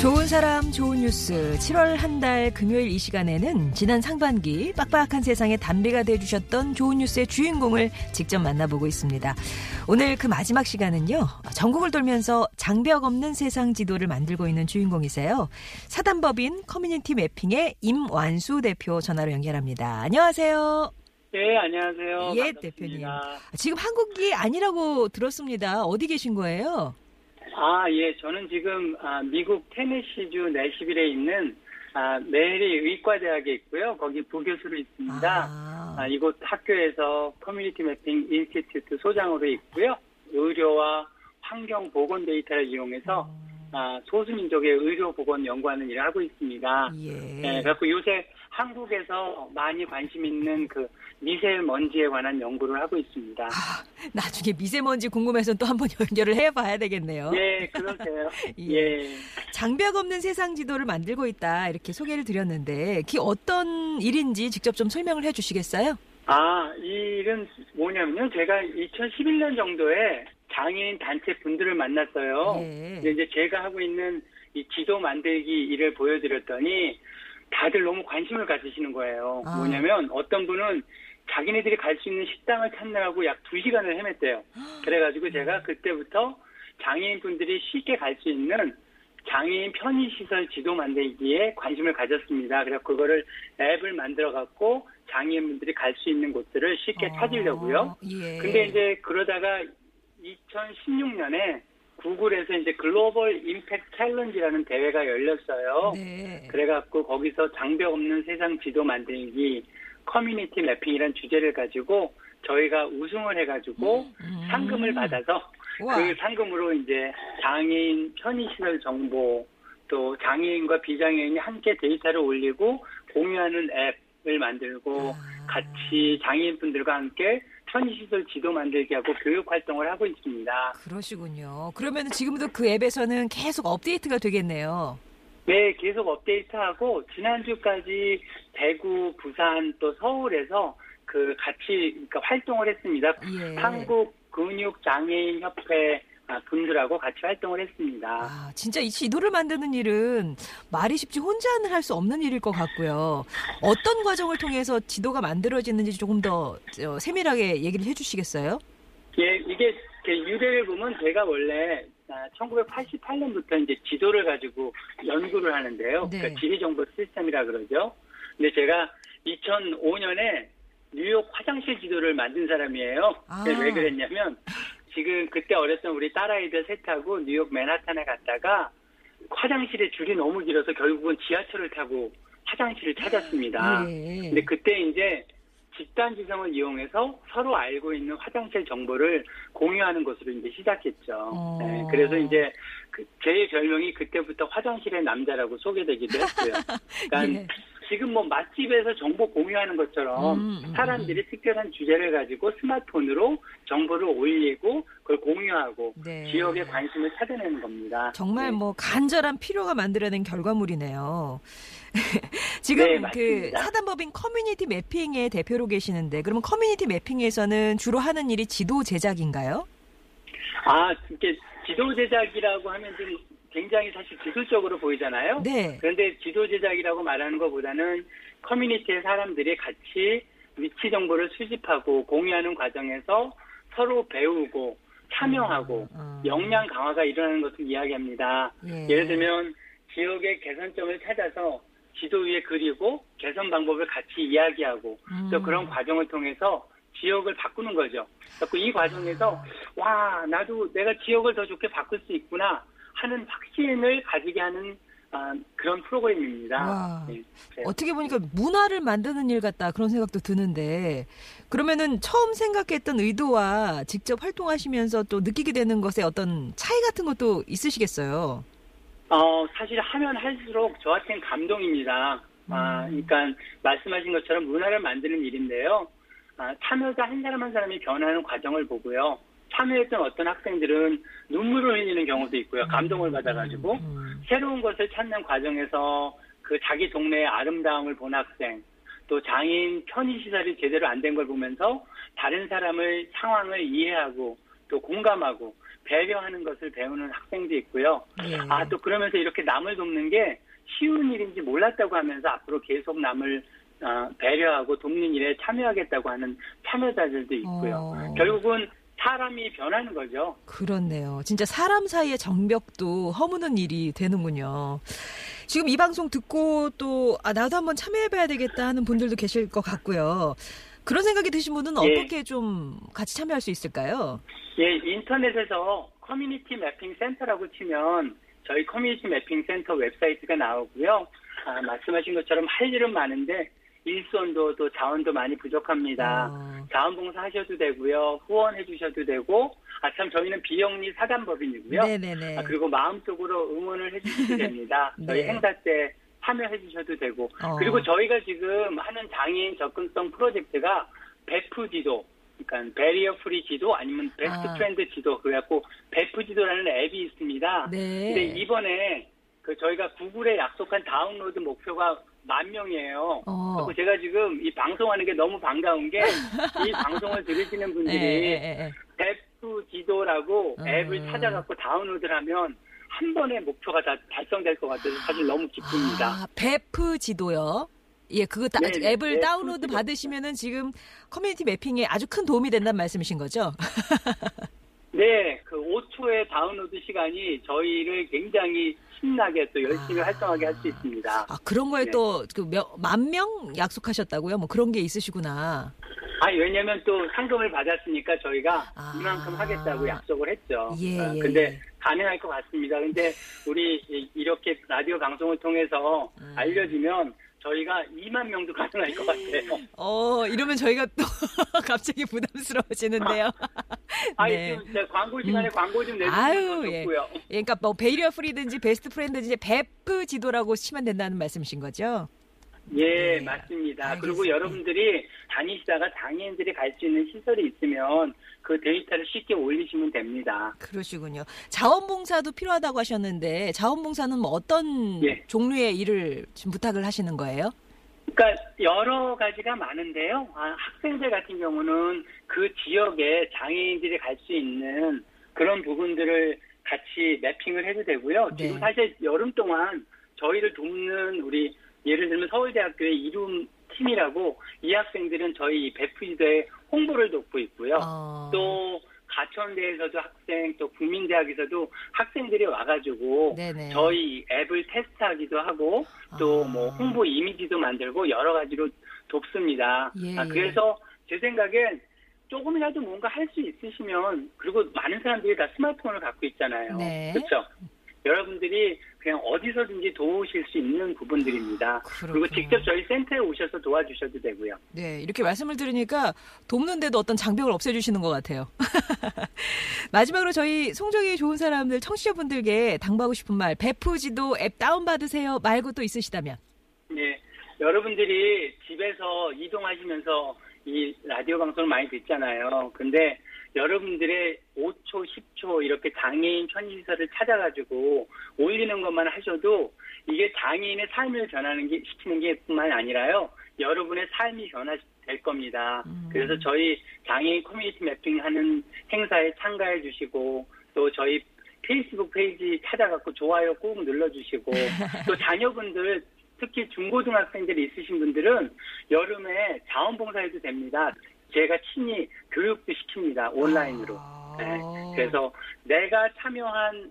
좋은 사람 좋은 뉴스 7월 한 달 금요일 이 시간에는 지난 상반기 빡빡한 세상에 단비가 돼주셨던 좋은 뉴스의 주인공을 직접 만나보고 있습니다. 오늘 그 마지막 시간은요. 전국을 돌면서 장벽 없는 세상 지도를 만들고 있는 주인공이세요. 사단법인 community mapping의 임완수 대표 전화로 연결합니다. 안녕하세요. 네, 안녕하세요. 예, 반갑습니다. 대표님. 지금 한국이 아니라고 들었습니다. 어디 계신 거예요? 아, 예, 저는 지금 아, 미국 테네시주 내시빌에 있는 아, 메해리 의과대학에 있고요. 거기 부교수로 있습니다. 아. 아, 이곳 학교에서 community mapping institute 소장으로 있고요. 의료와 환경 보건 데이터를 이용해서 아, 소수민족의 의료 보건 연구하는 일을 하고 있습니다. 예. 네, 그래서 요새 한국에서 많이 관심 있는 그 미세먼지에 관한 연구를 하고 있습니다. 아, 나중에 미세먼지 궁금해서 또 한번 연결을 해봐야 되겠네요. 예, 그러세요. 예. 예. 장벽 없는 세상 지도를 만들고 있다 이렇게 소개를 드렸는데 그게 어떤 일인지 직접 좀 설명을 해주시겠어요? 아, 이 일은 뭐냐면요. 제가 2011년 정도에 장애인 단체 분들을 만났어요. 예. 근데 이제 제가 하고 있는 이 지도 만들기 일을 보여드렸더니 다들 너무 관심을 가지시는 거예요. 아. 뭐냐면 어떤 분은 자기네들이 갈 수 있는 식당을 찾느라고 약 2시간을 헤맸대요. 그래가지고 제가 그때부터 장애인 분들이 쉽게 갈 수 있는 장애인 편의시설 지도 만들기에 관심을 가졌습니다. 그래서 그거를 앱을 만들어 갖고 장애인분들이 갈 수 있는 곳들을 쉽게 찾으려고요. 어, 예. 근데 이제 그러다가 2016년에 구글에서 이제 Global Impact Challenge라는 대회가 열렸어요. 네. 그래갖고 거기서 장벽 없는 세상 지도 만들기 community mapping이라는 주제를 가지고 저희가 우승을 해가지고 음. 상금을 받아서 우와. 그 상금으로 이제 장애인 편의시설 정보 또 장애인과 비장애인이 함께 데이터를 올리고 공유하는 앱을 만들고 아. 같이 장애인분들과 함께 편의시설 지도 만들기 하고 교육 활동을 하고 있습니다. 그러시군요. 그러면 지금도 그 앱에서는 계속 업데이트가 되겠네요. 네, 계속 업데이트하고 지난주까지 대구, 부산 또 서울에서 그 같이 그러니까 활동을 했습니다. 예. 한국 근육 장애인 협회 아, 분들하고 같이 활동을 했습니다. 아, 진짜 이 지도를 만드는 일은 말이 쉽지 혼자는 할 수 없는 일일 것 같고요. 어떤 과정을 통해서 지도가 만들어지는지 조금 더 어, 세밀하게 얘기를 해주시겠어요? 예, 이게 그 유래를 보면 제가 원래 1988년부터 이제 지도를 가지고 연구를 하는데요. 네. 그러니까 지리정보 시스템이라 그러죠. 근데 제가 2005년에 뉴욕 화장실 지도를 만든 사람이에요. 아. 왜 그랬냐면 지금 그때 어렸던 우리 딸아이들 셋하고 뉴욕 맨하탄에 갔다가 화장실에 줄이 너무 길어서 결국은 지하철을 타고 화장실을 찾았습니다. 예. 근데 그때 이제 집단 지성을 이용해서 서로 알고 있는 화장실 정보를 공유하는 것으로 이제 시작했죠. 어. 네, 그래서 이제 그- 제 별명이 그때부터 화장실의 남자라고 소개되기도 했고요. 그러니까 예. 지금 뭐 맛집에서 정보 공유하는 것처럼 음, 음, 사람들이 특별한 주제를 가지고 스마트폰으로 정보를 올리고 그걸 공유하고 네. 지역의 관심을 찾아내는 겁니다. 정말 네. 뭐 간절한 필요가 만들어낸 결과물이네요. 지금 네, 그. 사단법인 커뮤니티 매핑의 대표로 계시는데 그러면 커뮤니티 매핑에서는 주로 하는 일이 지도 제작인가요? 아, 이렇게 지도 제작이라고 하면 좀 굉장히 사실 기술적으로 보이잖아요. 네. 그런데 지도 제작이라고 말하는 것보다는 커뮤니티의 사람들이 같이 위치 정보를 수집하고 공유하는 과정에서 서로 배우고 참여하고 음, 음. 역량 강화가 일어나는 것을 이야기합니다. 예. 예를 들면 지역의 개선점을 찾아서 지도 위에 그리고 개선 방법을 같이 이야기하고 또 음. 그런 과정을 통해서 지역을 바꾸는 거죠. 그래서 이 과정에서 와 나도 내가 지역을 더 좋게 바꿀 수 있구나 하는 확신을 가지게 하는 아, 그런 프로그램입니다. 와. 네, 네. 어떻게 보니까 문화를 만드는 일 같다 그런 생각도 드는데 그러면은 처음 생각했던 의도와 직접 활동하시면서 또 느끼게 되는 것에 어떤 차이 같은 것도 있으시겠어요. 어, 사실 하면 할수록 저한테는 감동입니다. 아, 음. 그러니까 말씀하신 것처럼 문화를 만드는 일인데요. 아, 참여자 한 사람 한 사람이 변하는 과정을 보고요. 참여했던 어떤 학생들은 눈물을 흘리는 경우도 있고요. 감동을 받아가지고 음. 새로운 것을 찾는 과정에서 그 자기 동네의 아름다움을 본 학생, 또 장애인 편의시설이 제대로 안 된 걸 보면서 다른 사람을 상황을 이해하고 또 공감하고 배려하는 것을 배우는 학생도 있고요. 예. 아, 또 그러면서 이렇게 남을 돕는 게 쉬운 일인지 몰랐다고 하면서 앞으로 계속 남을 어, 배려하고 돕는 일에 참여하겠다고 하는 참여자들도 있고요. 어. 결국은 사람이 변하는 거죠. 그렇네요. 진짜 사람 사이의 정벽도 허무는 일이 되는군요. 지금 이 방송 듣고 또, 아, 나도 한번 참여해봐야 되겠다 하는 분들도 계실 것 같고요. 그런 생각이 드신 분은 예. 어떻게 좀 같이 참여할 수 있을까요? 예, 인터넷에서 커뮤니티 매핑 센터라고 치면 저희 커뮤니티 매핑 센터 웹사이트가 나오고요. 아, 말씀하신 것처럼 할 일은 많은데 일손도 또 자원도 많이 부족합니다. 어. 자원봉사 하셔도 되고요. 후원해 주셔도 되고 아 참 저희는 비영리 사단법인이고요. 네네네. 아, 그리고 마음속으로 응원을 해 주셔도 됩니다. 저희 네. 행사 때 참여해 주셔도 되고 어. 그리고 저희가 지금 하는 장애인 접근성 프로젝트가 베프 지도 그러니까 barrier free 지도 아니면 베스트 아. friend 지도 그래갖고 베프 지도라는 앱이 있습니다. 네. 근데 이번에 그 저희가 구글에 약속한 다운로드 목표가 만 명이에요. 어. 제가 지금 이 방송하는 게 너무 반가운 게 이 방송을 들으시는 예, 분들이 예, 예, 예. 베프 지도라고 음. 앱을 찾아갖고 다운로드를 하면 한 번에 목표가 다 달성될 것 같아서 사실 너무 기쁩니다. 아, 베프 지도요? 예, 그거 다, 네, 네, 앱을 베프 다운로드. 받으시면은 지금 커뮤니티 매핑에 아주 큰 도움이 된다는 말씀이신 거죠? 네, 그 5초의 다운로드 시간이 저희를 굉장히 신나게 또 열심히 아. 활동하게 할 수 있습니다. 아, 그런 거에 네. 또, 그, 몇, 만명 약속하셨다고요? 뭐 그런 게 있으시구나. 아, 왜냐면 또 상금을 받았으니까 저희가 아. 이만큼 하겠다고 약속을 했죠. 예, 아, 예, 근데 예. 가능할 것 같습니다. 근데 우리 이- 이렇게 라디오 방송을 통해서 음. 알려지면 저희가 2만 명도 가능할 것 같아요. 어, 이러면 저희가 또 갑자기 부담스러워지는데요. 아니, 네. 좀 제가 광고 시간에 광고 좀 내주시면 예. 좋고요. 예, 그러니까 뭐 barrier free든지 best friend든지 베프 지도라고 치면 된다는 말씀이신 거죠? 예, 네, 맞습니다. 알겠습니다. 그리고 여러분들이 다니시다가 장애인들이 갈 수 있는 시설이 있으면 그 데이터를 쉽게 올리시면 됩니다. 그러시군요. 자원봉사도 필요하다고 하셨는데 자원봉사는 뭐 어떤 예. 종류의 일을 지금 부탁을 하시는 거예요? 그러니까 여러 가지가 많은데요. 아, 학생들 같은 경우는 그 지역에 장애인들이 갈 수 있는 그런 부분들을 같이 매핑을 해도 되고요. 네. 지금 사실 여름 동안 저희를 돕는 우리 예를 들면 서울대학교의 이룸 팀이라고 이 학생들은 저희 베프지대에 홍보를 돕고 있고요. 어, 또 가천대에서도 학생, 또 국민대학에서도 학생들이 와가지고 네네. 저희 앱을 테스트하기도 하고 또 아. 뭐 홍보 이미지도 만들고 여러 가지로 돕습니다. 예, 아, 예. 그래서 제 생각엔 조금이라도 뭔가 할 수 있으시면 그리고 많은 사람들이 다 스마트폰을 갖고 있잖아요. 네. 그렇죠? 여러분들이 그냥 어디서든지 도우실 수 있는 부분들입니다. 그리고 그렇군요. 직접 저희 센터에 오셔서 도와주셔도 되고요. 네, 이렇게 말씀을 들으니까 돕는데도 어떤 장벽을 없애주시는 것 같아요. 마지막으로 저희 송정이 좋은 사람들 청취자분들께 당부하고 싶은 말, 베프지도 앱 다운받으세요 말고 또 있으시다면. 네, 여러분들이 집에서 이동하시면서 이 라디오 방송을 많이 듣잖아요. 근데 여러분들의 5초, 10초 이렇게 장애인 편의시설을 찾아가지고 올리는 것만 하셔도 이게 장애인의 삶을 변하는 게 시키는 게 뿐만 아니라요. 여러분의 삶이 변화될 겁니다. 음. 그래서 저희 장애인 커뮤니티 매핑하는 행사에 참가해 주시고 또 저희 페이스북 페이지 찾아갖고 좋아요 꾹 눌러주시고 또 자녀분들 특히 중고등학생들이 있으신 분들은 여름에 자원봉사해도 됩니다. 제가 친히 교육도 시킵니다. 온라인으로. 아. 네. 그래서 내가 참여한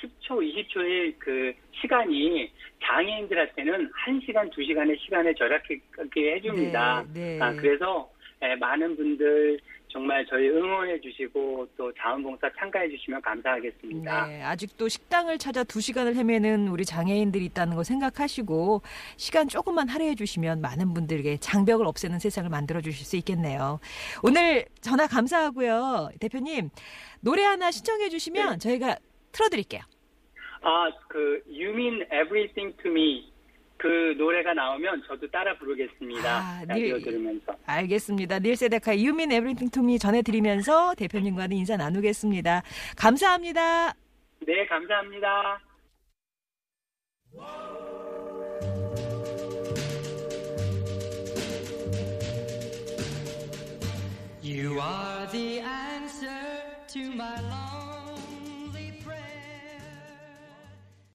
10초, 20초의 그 시간이 장애인들한테는 1시간, 2시간의 시간을 절약하게 해줍니다. 네, 네. 아, 그래서 예, 많은 분들 정말 저희 응원해 주시고 또 자원봉사 참가해 주시면 감사하겠습니다. 네, 아직도 식당을 찾아 두 시간을 헤매는 우리 장애인들이 있다는 거 생각하시고 시간 조금만 할애해 주시면 많은 분들에게 장벽을 없애는 세상을 만들어 주실 수 있겠네요. 오늘 전화 감사하고요. 대표님, 노래 하나 신청해 주시면 네. 저희가 틀어 드릴게요. 아, 그 You Mean Everything to Me 그 노래가 나오면 저도 따라 부르겠습니다. 아, 라디오 닐- 들으면서. 알겠습니다. 닐 세데카의 You Mean Everything to Me 전해드리면서 대표님과는 인사 나누겠습니다. 감사합니다. 네, 감사합니다. You are the